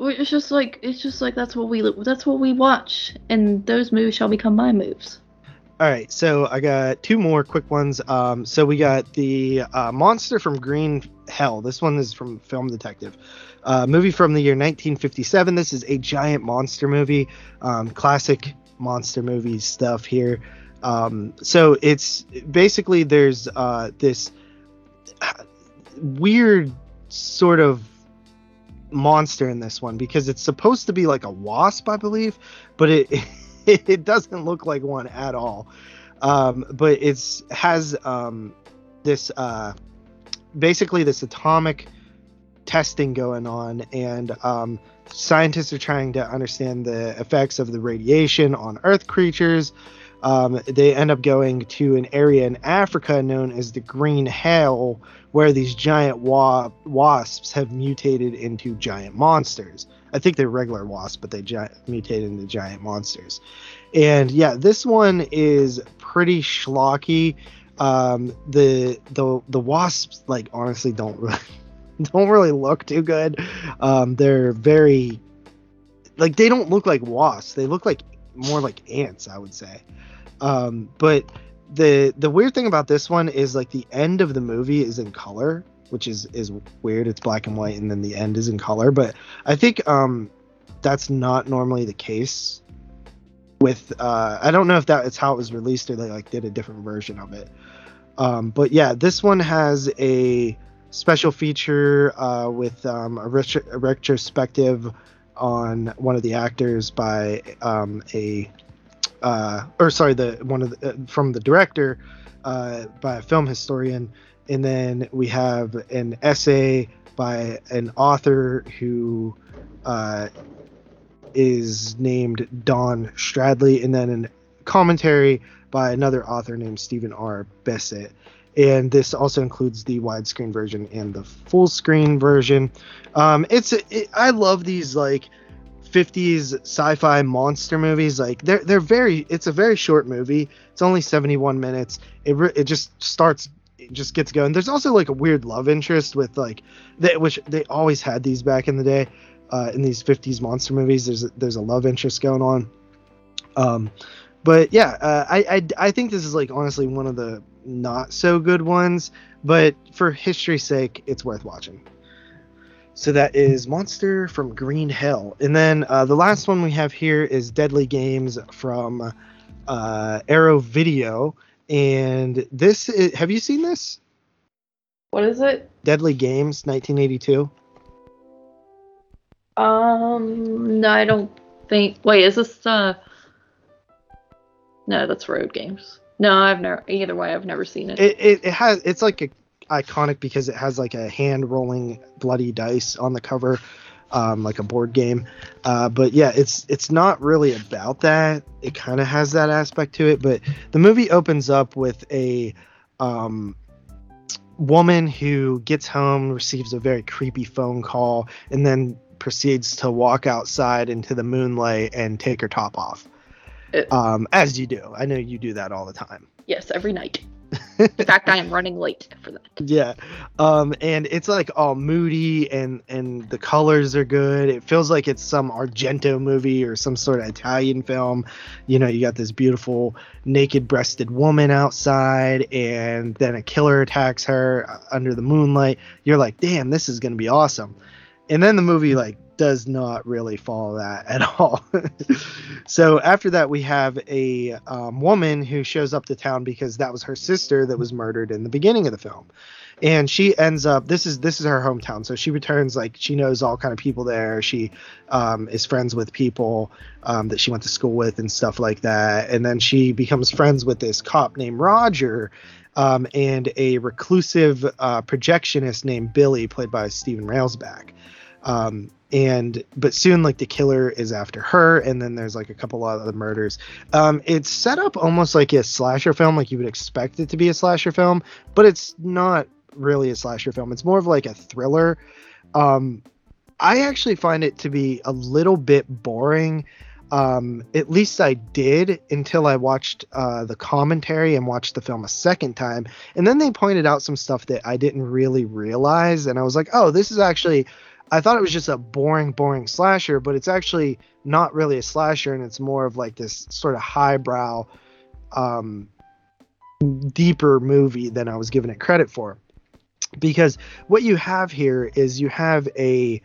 it's just like it's just like that's what we that's what we watch, and those moves shall become my moves. All right, so I got two more quick ones. Um, so we got the uh, monster from Green Hell. This one is from Film Detective, uh, movie from the year 1957. This is a giant monster movie, um, classic monster movie stuff here. Um, so it's basically there's uh, this weird sort of monster in this one because it's supposed to be like a wasp, I believe, but it it doesn't look like one at all. Um, but it's has um, this uh, basically this atomic testing going on, and um, scientists are trying to understand the effects of the radiation on Earth creatures. Um, they end up going to an area in Africa known as the Green Hell, where these giant wa- wasps have mutated into giant monsters. I think they're regular wasps, but they gi- mutated into giant monsters. And yeah, this one is pretty schlocky. Um, the the the wasps like honestly don't really don't really look too good. Um, they're very like they don't look like wasps. They look like more like ants, I would say. Um, but the the weird thing about this one is like the end of the movie is in color, which is is weird. It's black and white, and then the end is in color. But I think um, that's not normally the case. With uh, I don't know if that is how it was released or they like did a different version of it. Um, but yeah, this one has a special feature uh, with um, a, retro- a, retrospective on one of the actors by um, a uh, or sorry, the one of the, uh, from the director uh, by a film historian, and then we have an essay by an author who uh, is named Don Stradley, and then a commentary by another author named Stephen R. Bissette. And this also includes the widescreen version and the full screen version. Um, it's it, I love these like 50s sci-fi monster movies. Like they're they're very it's a very short movie. It's only 71 minutes. It re- it just starts it just gets going. There's also like a weird love interest with like that which they always had these back in the day uh, in these 50s monster movies. There's a, there's a love interest going on. Um but yeah uh, I, I i think this is like honestly one of the not so good ones but for history's sake it's worth watching so that is Monster from Green Hell. And then uh, the last one we have here is Deadly Games from uh, Arrow Video. And this is, have you seen this? What is it? Deadly Games, 1982. Um, no, I don't think. Wait, is this uh? No, that's Road Games. No, I've never. Either way, I've never seen it. It it, it has. It's like a iconic because it has like a hand rolling bloody dice on the cover, um, like a board game. Uh, but yeah, it's it's not really about that. It kind of has that aspect to it, but the movie opens up with a um, woman who gets home, receives a very creepy phone call, and then proceeds to walk outside into the moonlight and take her top off. It, um, as you do. I know you do that all the time. Yes, every night. In fact, I am running late for that. Yeah, um, and it's like all moody, and and the colors are good. It feels like it's some Argento movie or some sort of Italian film. You know, you got this beautiful naked-breasted woman outside, and then a killer attacks her uh, under the moonlight. You're like, damn, this is gonna be awesome. And then the movie like does not really follow that at all. so after that, we have a um, woman who shows up to town because that was her sister that was murdered in the beginning of the film, and she ends up. This is this is her hometown, so she returns like she knows all kind of people there. She um, is friends with people um, that she went to school with and stuff like that, and then she becomes friends with this cop named Roger. Um, and a reclusive uh, projectionist named Billy, played by Stephen Railsback. Um, and but soon like the killer is after her and then there's like a couple of other murders. Um it's set up almost like a slasher film like you would expect it to be a slasher film but it's not really a slasher film. It's more of like a thriller. Um i actually find it to be a little bit boring. Um at least i did until i watched uh the commentary and watched the film a second time and then they pointed out some stuff that i didn't really realize and i was like oh this is actually I thought it was just a boring, boring slasher, but it's actually not really a slasher, and it's more of like this sort of highbrow, um, deeper movie than I was giving it credit for. Because what you have here is you have a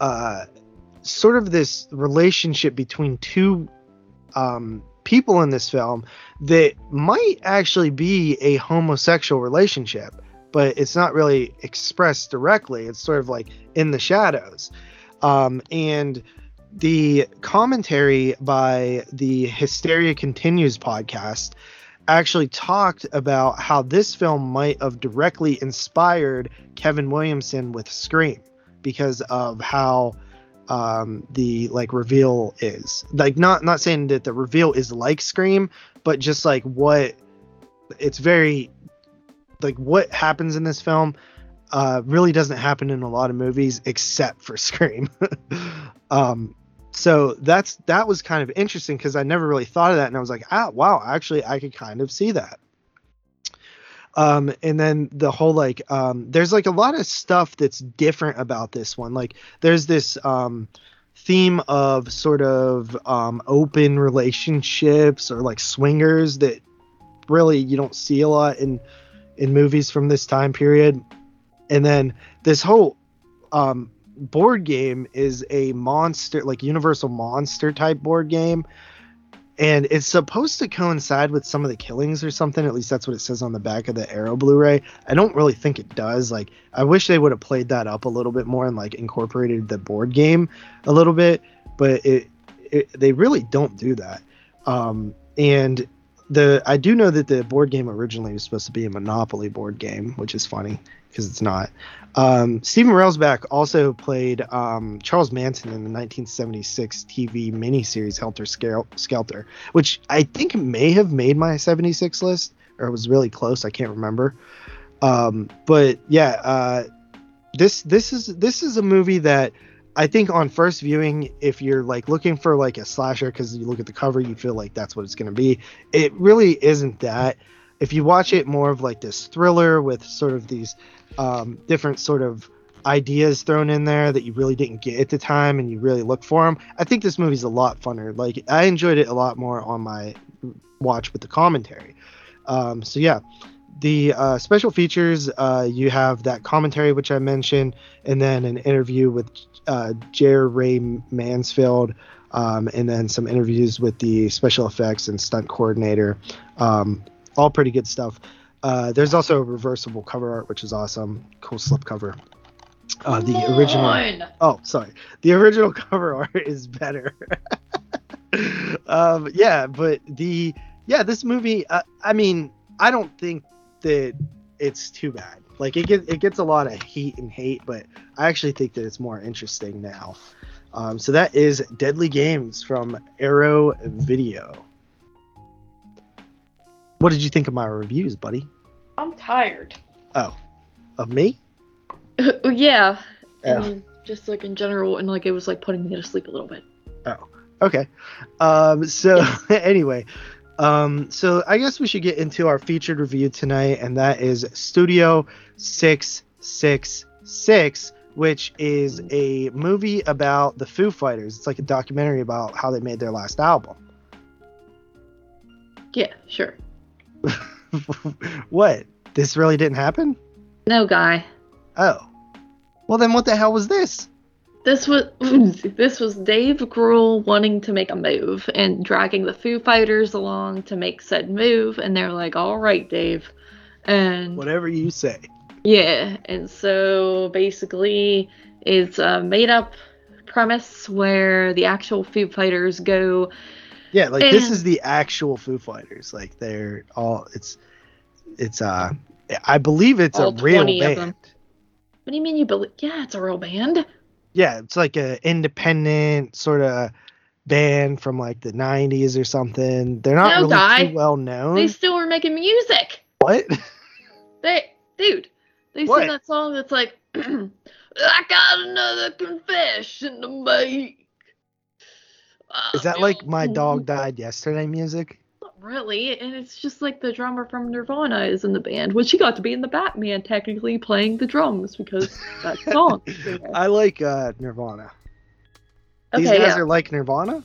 uh, sort of this relationship between two um, people in this film that might actually be a homosexual relationship but it's not really expressed directly. It's sort of like in the shadows. Um, and the commentary by the Hysteria Continues podcast actually talked about how this film might have directly inspired Kevin Williamson with Scream because of how um, the like reveal is like not not saying that the reveal is like Scream, but just like what it's very like what happens in this film uh, really doesn't happen in a lot of movies except for Scream. um, so that's that was kind of interesting because I never really thought of that, and I was like, ah, wow, actually, I could kind of see that. Um, and then the whole like um, there's like a lot of stuff that's different about this one. Like there's this um, theme of sort of um, open relationships or like swingers that really you don't see a lot in in movies from this time period. And then this whole um, board game is a monster like universal monster type board game. And it's supposed to coincide with some of the killings or something. At least that's what it says on the back of the arrow blu-ray. I don't really think it does. Like i wish they would have played that up a little bit more and like incorporated the board game a little bit. But it, it they really don't do that. Um, and the i do know that the board game originally was supposed to be a monopoly board game which is funny because it's not um, Stephen Railsback also played um, Charles Manson in the 1976 TV miniseries Helter Skelter, which I think may have made my 76 list, or it was really close. I can't remember. Um, but yeah, uh, this this is this is a movie that I think on first viewing, if you're like looking for like a slasher because you look at the cover, you feel like that's what it's going to be. It really isn't that. If you watch it more of like this thriller with sort of these um, different sort of ideas thrown in there that you really didn't get at the time and you really look for them. I think this movie's a lot funner. Like I enjoyed it a lot more on my watch with the commentary. Um, so yeah, the uh, special features uh, you have that commentary which I mentioned, and then an interview with uh, J. Ray Mansfield, um, and then some interviews with the special effects and stunt coordinator. Um, all pretty good stuff. Uh, there's also a reversible cover art, which is awesome. Cool slip cover. Uh, the Come original. on. Oh, sorry. The original cover art is better. um, yeah, but the yeah, this movie. Uh, I mean, I don't think that it's too bad. Like it gets it gets a lot of heat and hate, but I actually think that it's more interesting now. Um, so that is Deadly Games from Arrow Video. What did you think of my reviews, buddy? I'm tired. Oh, of me? yeah. Yeah. And just like in general, and like it was like putting me to sleep a little bit. Oh, okay. Um, so anyway, um, so I guess we should get into our featured review tonight, and that is Studio Six Six Six, which is a movie about the Foo Fighters. It's like a documentary about how they made their last album. Yeah, sure. what? This really didn't happen? No, guy. Oh. Well, then what the hell was this? This was this was Dave Grohl wanting to make a move and dragging the Foo Fighters along to make said move, and they're like, "All right, Dave," and Whatever you say. yeah, and so basically, it's a made-up premise where the actual Foo Fighters go. Yeah, like this is the actual Foo Fighters. Like they're all it's it's uh I believe it's a real 20 of band. What do you mean you believe? Yeah, it's a real band. Yeah, it's like a independent sort of band from like the 90s or something. They're not No, really too well known. They still were making music. what? They, dude, they What? sing that song that's like, I got another confession to make. Is that uh, like my dog died yesterday music? Really, and it's just like the drummer from Nirvana is in the band, which he got to be in the Batman technically playing the drums because that song. I like uh Nirvana. These okay, guys yeah. are like Nirvana?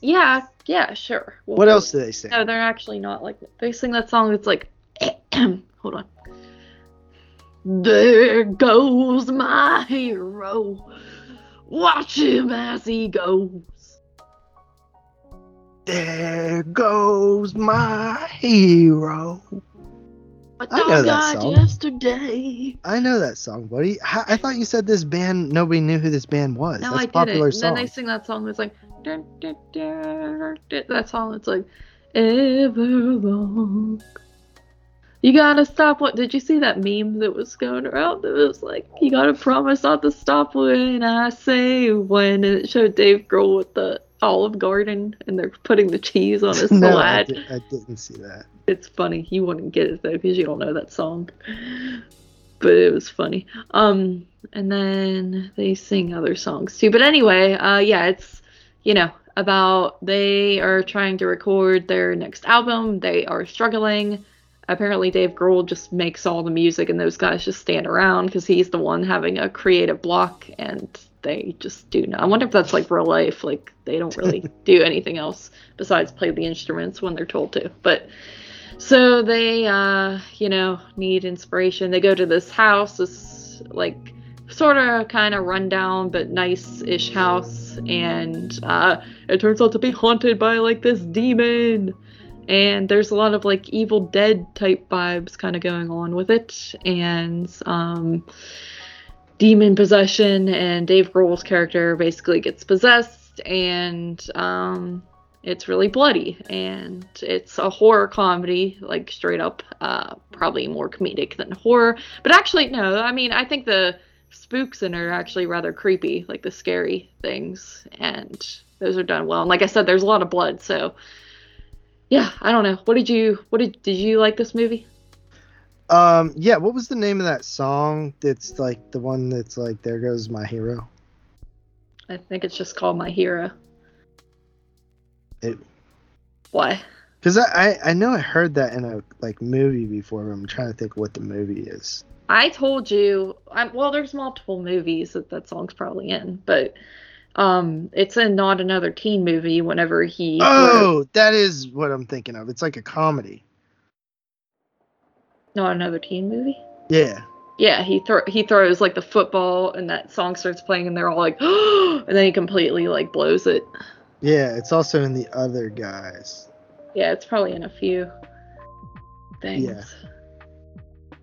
yeah, yeah, sure. We'll What else do they sing? No, they're actually not like they sing that song that's like hold on. There goes my hero. Watch him as he goes. There goes my hero. I know that song. yesterday. I know that song, buddy. I, I thought you said this band. Nobody knew who this band was. No, That's I a did popular song. And then they sing that song It's like dun, dun, dun, dun, that song It's like Everlong. You gotta stop what did you see that meme that was going around that was like you gotta promise not to stop when I say when and it showed Dave Grohl with the Olive Garden and they're putting the cheese on his no, I, salad. di- I didn't see that. It's funny. You wouldn't get it though because you don't know that song. But it was funny. Um, and then they sing other songs too. But anyway, uh, yeah, it's you know about they are trying to record their next album. They are struggling. apparently Dave Grohl just makes all the music and those guys just stand around because he's the one having a creative block and they just do not. I wonder if that's like real life. Like they don't really do anything else besides play the instruments when they're told to. But so they, uh, you know, need inspiration. They go to this house, this like sort of kind of rundown but nice-ish house, and uh, it turns out to be haunted by like this demon and there's a lot of like Evil Dead type vibes kind of going on with it, and um, demon possession. And Dave Grohl's character basically gets possessed, and um, it's really bloody, and it's a horror comedy, like straight up, uh, probably more comedic than horror. But actually, no, I mean, I think the spooks in it are actually rather creepy, like the scary things, and those are done well. And like I said, there's a lot of blood, so yeah, I don't know. What did you what did did you like this movie? Um, yeah, what was the name of that song that's like the one that's like There Goes My Hero? I think it's just called My Hero. It Why? Because I, I I know I heard that in a like movie before, but I'm trying to think what the movie is. I told you. I'm, well, there's multiple movies that that song's probably in, but um, it's in not another teen movie. Whenever he Oh, that is what I'm thinking of. It's like a comedy. Not another teen movie. Yeah. Yeah, he throw he throws like the football, and that song starts playing, and they're all like, and then he completely like blows it. Yeah, it's also in the other guys. Yeah, it's probably in a few things. Yeah.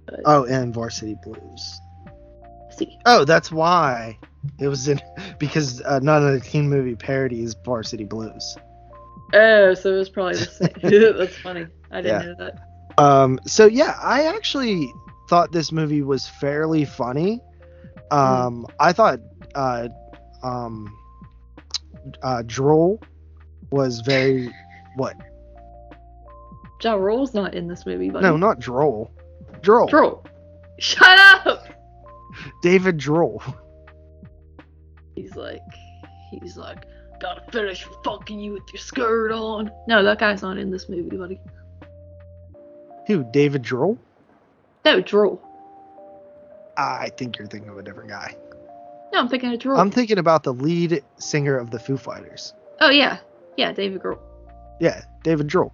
But, Oh, and Varsity Blues. see. Oh, that's why it was in because uh, not another teen movie parody is Varsity Blues. Oh, so it was probably the same. That's funny. I didn't Yeah. know that. Um, so yeah, I actually thought this movie was fairly funny. Um, I thought uh, um, uh, Droll was very what? Ja Rule's not in this movie, buddy. No, not Droll. Droll. Droll. Shut up. David Droll. He's like, he's like, gotta finish fucking you with your skirt on. No, that guy's not in this movie, buddy. Who? David Droll? No, Droll. I think you're thinking of a different guy. No, I'm thinking of Droll. I'm thinking about the lead singer of the Foo Fighters. oh yeah, yeah, David Grohl. Yeah, David Droll.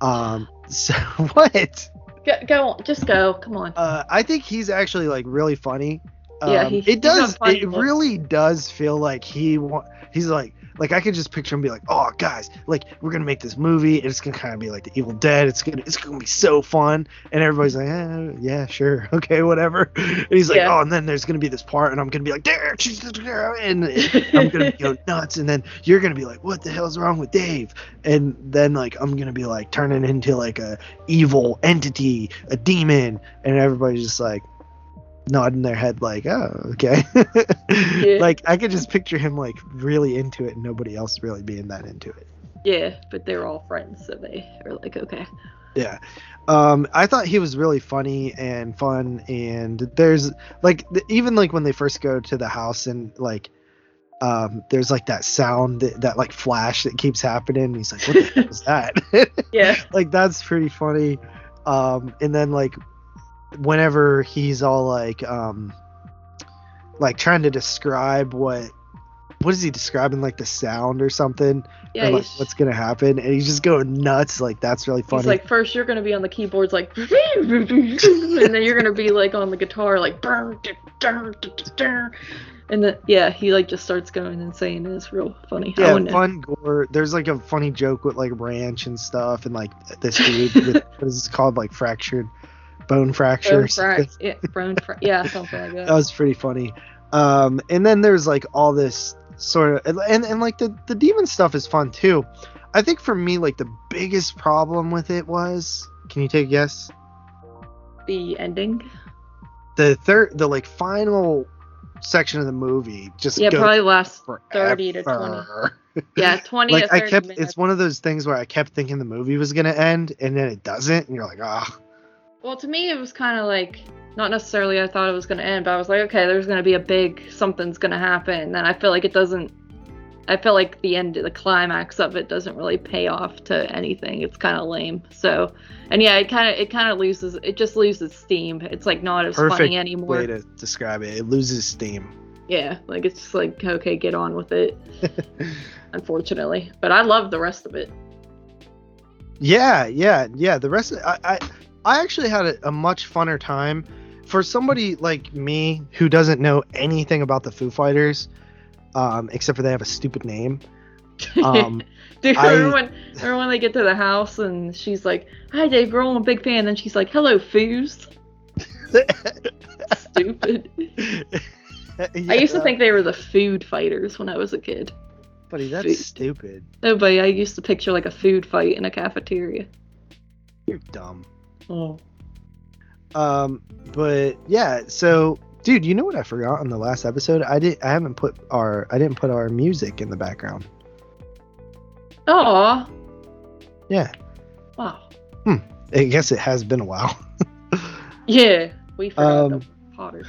Um, so what? Go, go on, just go. Come on. Uh, I think he's actually like really funny. Um, Yeah, he- it does. It really does feel like he want. He's like, like I could just picture him be like, oh guys, like we're gonna make this movie. And it's gonna kind of be like the Evil Dead. It's gonna, it's gonna be so fun. And everybody's like, eh, yeah, sure, okay, whatever. And he's like, Yeah. oh, and then there's gonna be this part, and I'm gonna be like, there, she's the girl," and I'm gonna go nuts, and then you're gonna be like, what the hell's wrong with Dave? And then like I'm gonna be like turning into like a evil entity, a demon, and everybody's just like nodding their head like, oh, okay. Like I could just picture him like really into it and nobody else really being that into it. yeah, but they're all friends, so they are like, okay. Yeah. Um, I thought he was really funny and fun, and there's like the, even like when they first go to the house and like um, there's like that sound that, that like flash that keeps happening. He's like, "What the hell is that?" Yeah. like that's pretty funny. Um, and then like whenever he's all like um, like trying to describe what what is he describing like the sound or something Yeah, or, like, what's gonna happen and he's just going nuts like that's really funny he's like, first you're gonna be on the keyboards like, and then you're gonna be like on the guitar like, and then yeah, he like just starts going insane. and It's real funny. Yeah fun gore there's like a funny joke with like ranch and stuff and like this dude with what is this called like fractured bone fracture Bone frac- yeah, bone fra- yeah, something like that. that was pretty funny um and then there's like all this sort of and, and like the the demon stuff is fun too i think for me like the biggest problem with it was can you take a guess the ending. the third the like final section of the movie just Yeah, probably last forever. 30 to 20. Yeah, 20 like to i kept minutes. it's one of those things where i kept thinking the movie was gonna end and then it doesn't and you're like ah Well, to me, it was kind of like not necessarily I thought it was going to end, but I was like, okay, there's going to be a big something's going to happen. And then I feel like it doesn't I feel like the end, the climax of it doesn't really pay off to anything. It's kind of lame. So, and yeah, it kind of it kind of loses. It just loses steam. It's like not as Perfect funny anymore. way to describe it. It loses steam. Yeah, like it's just like okay, get on with it. unfortunately, but I love the rest of it. Yeah, yeah, yeah. The rest, of, I, I, I actually had a, a much funner time. For somebody like me who doesn't know anything about the Foo Fighters, um, except for they have a stupid name. Um, Dude, I- remember when, remember when they get to the house and she's like, "Hi, Dave Grohl, I'm a big fan." Then she's like, "Hello, Foos." Stupid. I used to think they were the food fighters when I was a kid. buddy, that's food. stupid. No, but I used to picture like a food fight in a cafeteria. You're dumb. Oh. Um, but yeah, so dude, you know what I forgot on the last episode? I did. I haven't put our. I didn't put our music in the background. Oh. Yeah, Wow. Hmm. I guess it has been a while. Yeah, we forgot Um, the Potters.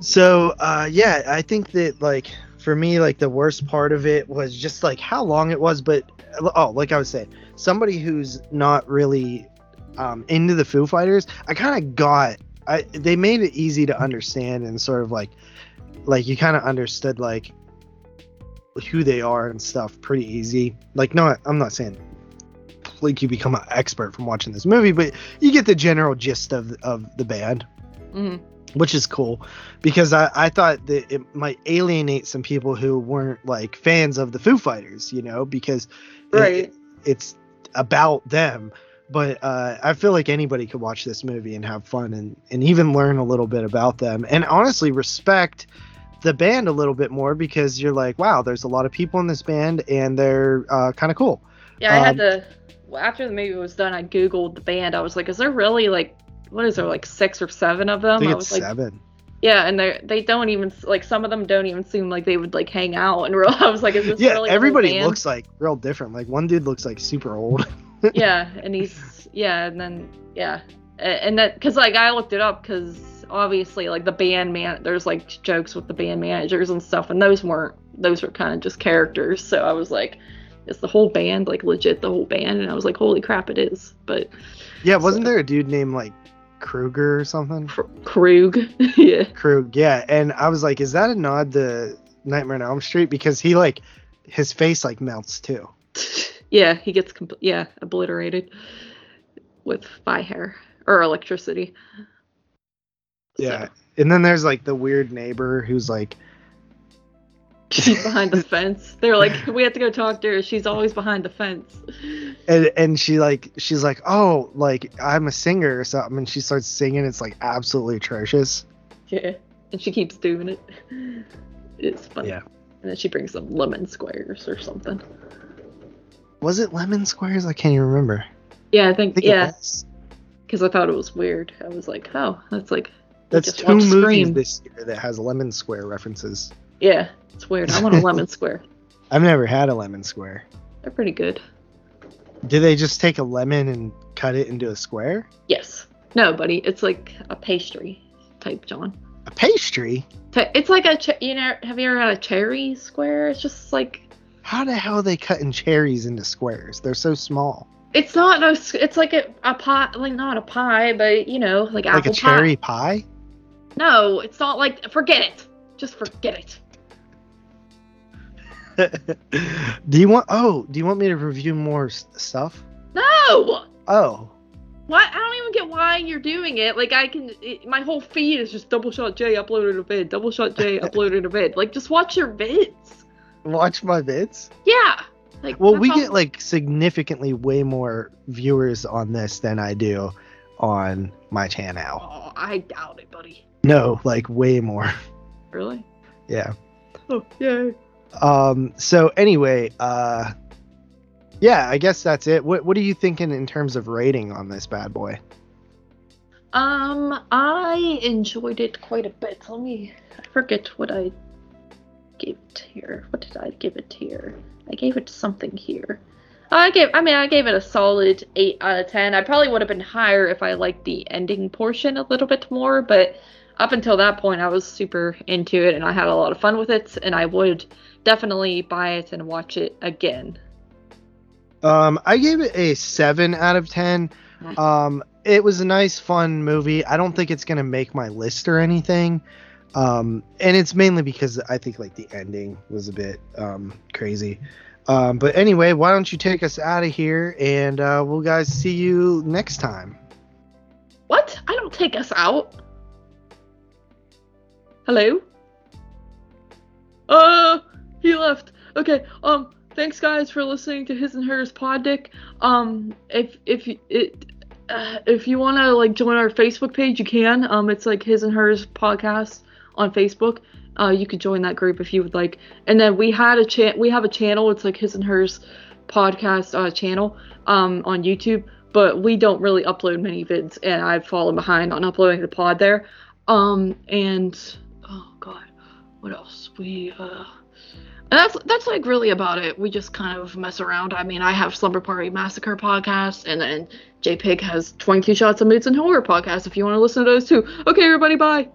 So uh yeah, I think that like for me like the worst part of it was just like how long it was, but oh, like I was saying, somebody who's not really um into the Foo Fighters, I kind of got I they made it easy to understand and sort of like like you kind of understood like who they are and stuff pretty easy. Like no, I'm not saying like you become an expert from watching this movie, but you get the general gist of of the band Mhm. which is cool because I, I thought that it might alienate some people who weren't like fans of the Foo Fighters, you know, because it- Right. it's about them. But uh, I feel like anybody could watch this movie and have fun and, and even learn a little bit about them and honestly respect the band a little bit more because you're like, wow, there's a lot of people in this band and they're uh, kind of cool. Yeah, I had Um, to. After the movie was done, I googled the band. I was like, "Is there really like, what is there like six or seven of I them?" I it's was like, seven. "Yeah," and they they don't even like some of them don't even seem like they would like hang out in real. I was like, "Is this Yeah, really everybody looks like real different. Like one dude looks like super old. yeah, and he's yeah, and then yeah, and that because like I looked it up because obviously like the band man, there's like jokes with the band managers and stuff, and those weren't those were kind of just characters. So I was like, is the whole band like legit the whole band? And I was like, holy crap, it is. But Yeah, wasn't So- there a dude named like Kruger or something? Kr- Krug, yeah, Krug, yeah. And I was like, is that a nod to Nightmare on Elm Street? Because he like his face like melts too. yeah, he gets compl- yeah obliterated with fire or electricity. Yeah. So, And then there's like the weird neighbor who's like, she's behind the fence. They're like, we have to go talk to her. She's always behind the fence. and and she like she's like, oh, like I'm a singer or something, and she starts singing. It's like absolutely atrocious. Yeah, and she keeps doing it. It's funny. Yeah. And then she brings some lemon squares or something. Was it Lemon Squares? I can't even remember. Yeah, I I think, think it yeah, because I thought it was weird. I was like, oh, that's like That's two movies Scream. this year that has Lemon Square references. yeah, it's weird. I want a lemon square. I've never had a lemon square. They're pretty good. Do they just take a lemon and cut it into a square? Yes. No, buddy, it's like a pastry type, John. A pastry? It's like a you know. Have you ever had a cherry square? It's just like How the hell are they cutting cherries into squares? They're so small. it's not no. s- It's like a, a pie, like not a pie, but you know, like apple like a cherry pie? pie. No, it's not like. Forget it. Just forget it. do you want oh, do you want me to review more stuff? No. Oh. What? I don't even get why you're doing it. Like I can, it, my whole feed is just double shot J uploaded a vid, double shot J uploaded a vid. Like just watch your vids. Watch my vids? Yeah. Like Well, we all- get like significantly way more viewers on this than I do on my channel. Oh, I doubt it, buddy. No, like way more. Really? Yeah. Oh, yay. Um so anyway, uh yeah, I guess that's it. What what are you thinking in terms of rating on this bad boy? Um, I enjoyed it quite a bit. Let me. I forget what I gave it here. What did I give it here? I gave it something here. I gave. I mean, I gave it a solid eight out of ten. I probably would have been higher if I liked the ending portion a little bit more, but up until that point, I was super into it and I had a lot of fun with it. And I would definitely buy it and watch it again. Um, I gave it a seven out of ten. Um, it was a nice, fun movie. I don't think it's gonna make my list or anything. Um, and it's mainly because I think like the ending was a bit um, crazy. Um, but anyway, why don't you take us out of here and uh, we'll guys see you next time. What? I don't take us out. Hello? Uh, he left. Okay. Um, thanks guys for listening to his and hers pod dick. Um, if if it uh, if you want to like join our Facebook page, you can. Um, it's like his and hers podcast on Facebook. Uh, you could join that group if you would like. And then we had a chat. We have a channel. It's like his and hers podcast uh, channel um, on YouTube. But we don't really upload many vids, and I've fallen behind on uploading the pod there. Um, and oh god, what else? We uh, and that's that's like really about it. We just kind of mess around. I mean, I have Slumber Party Massacre podcast, and then JPig has 22 Shots of Moods and Horror podcast. If you want to listen to those too. Okay, everybody, bye.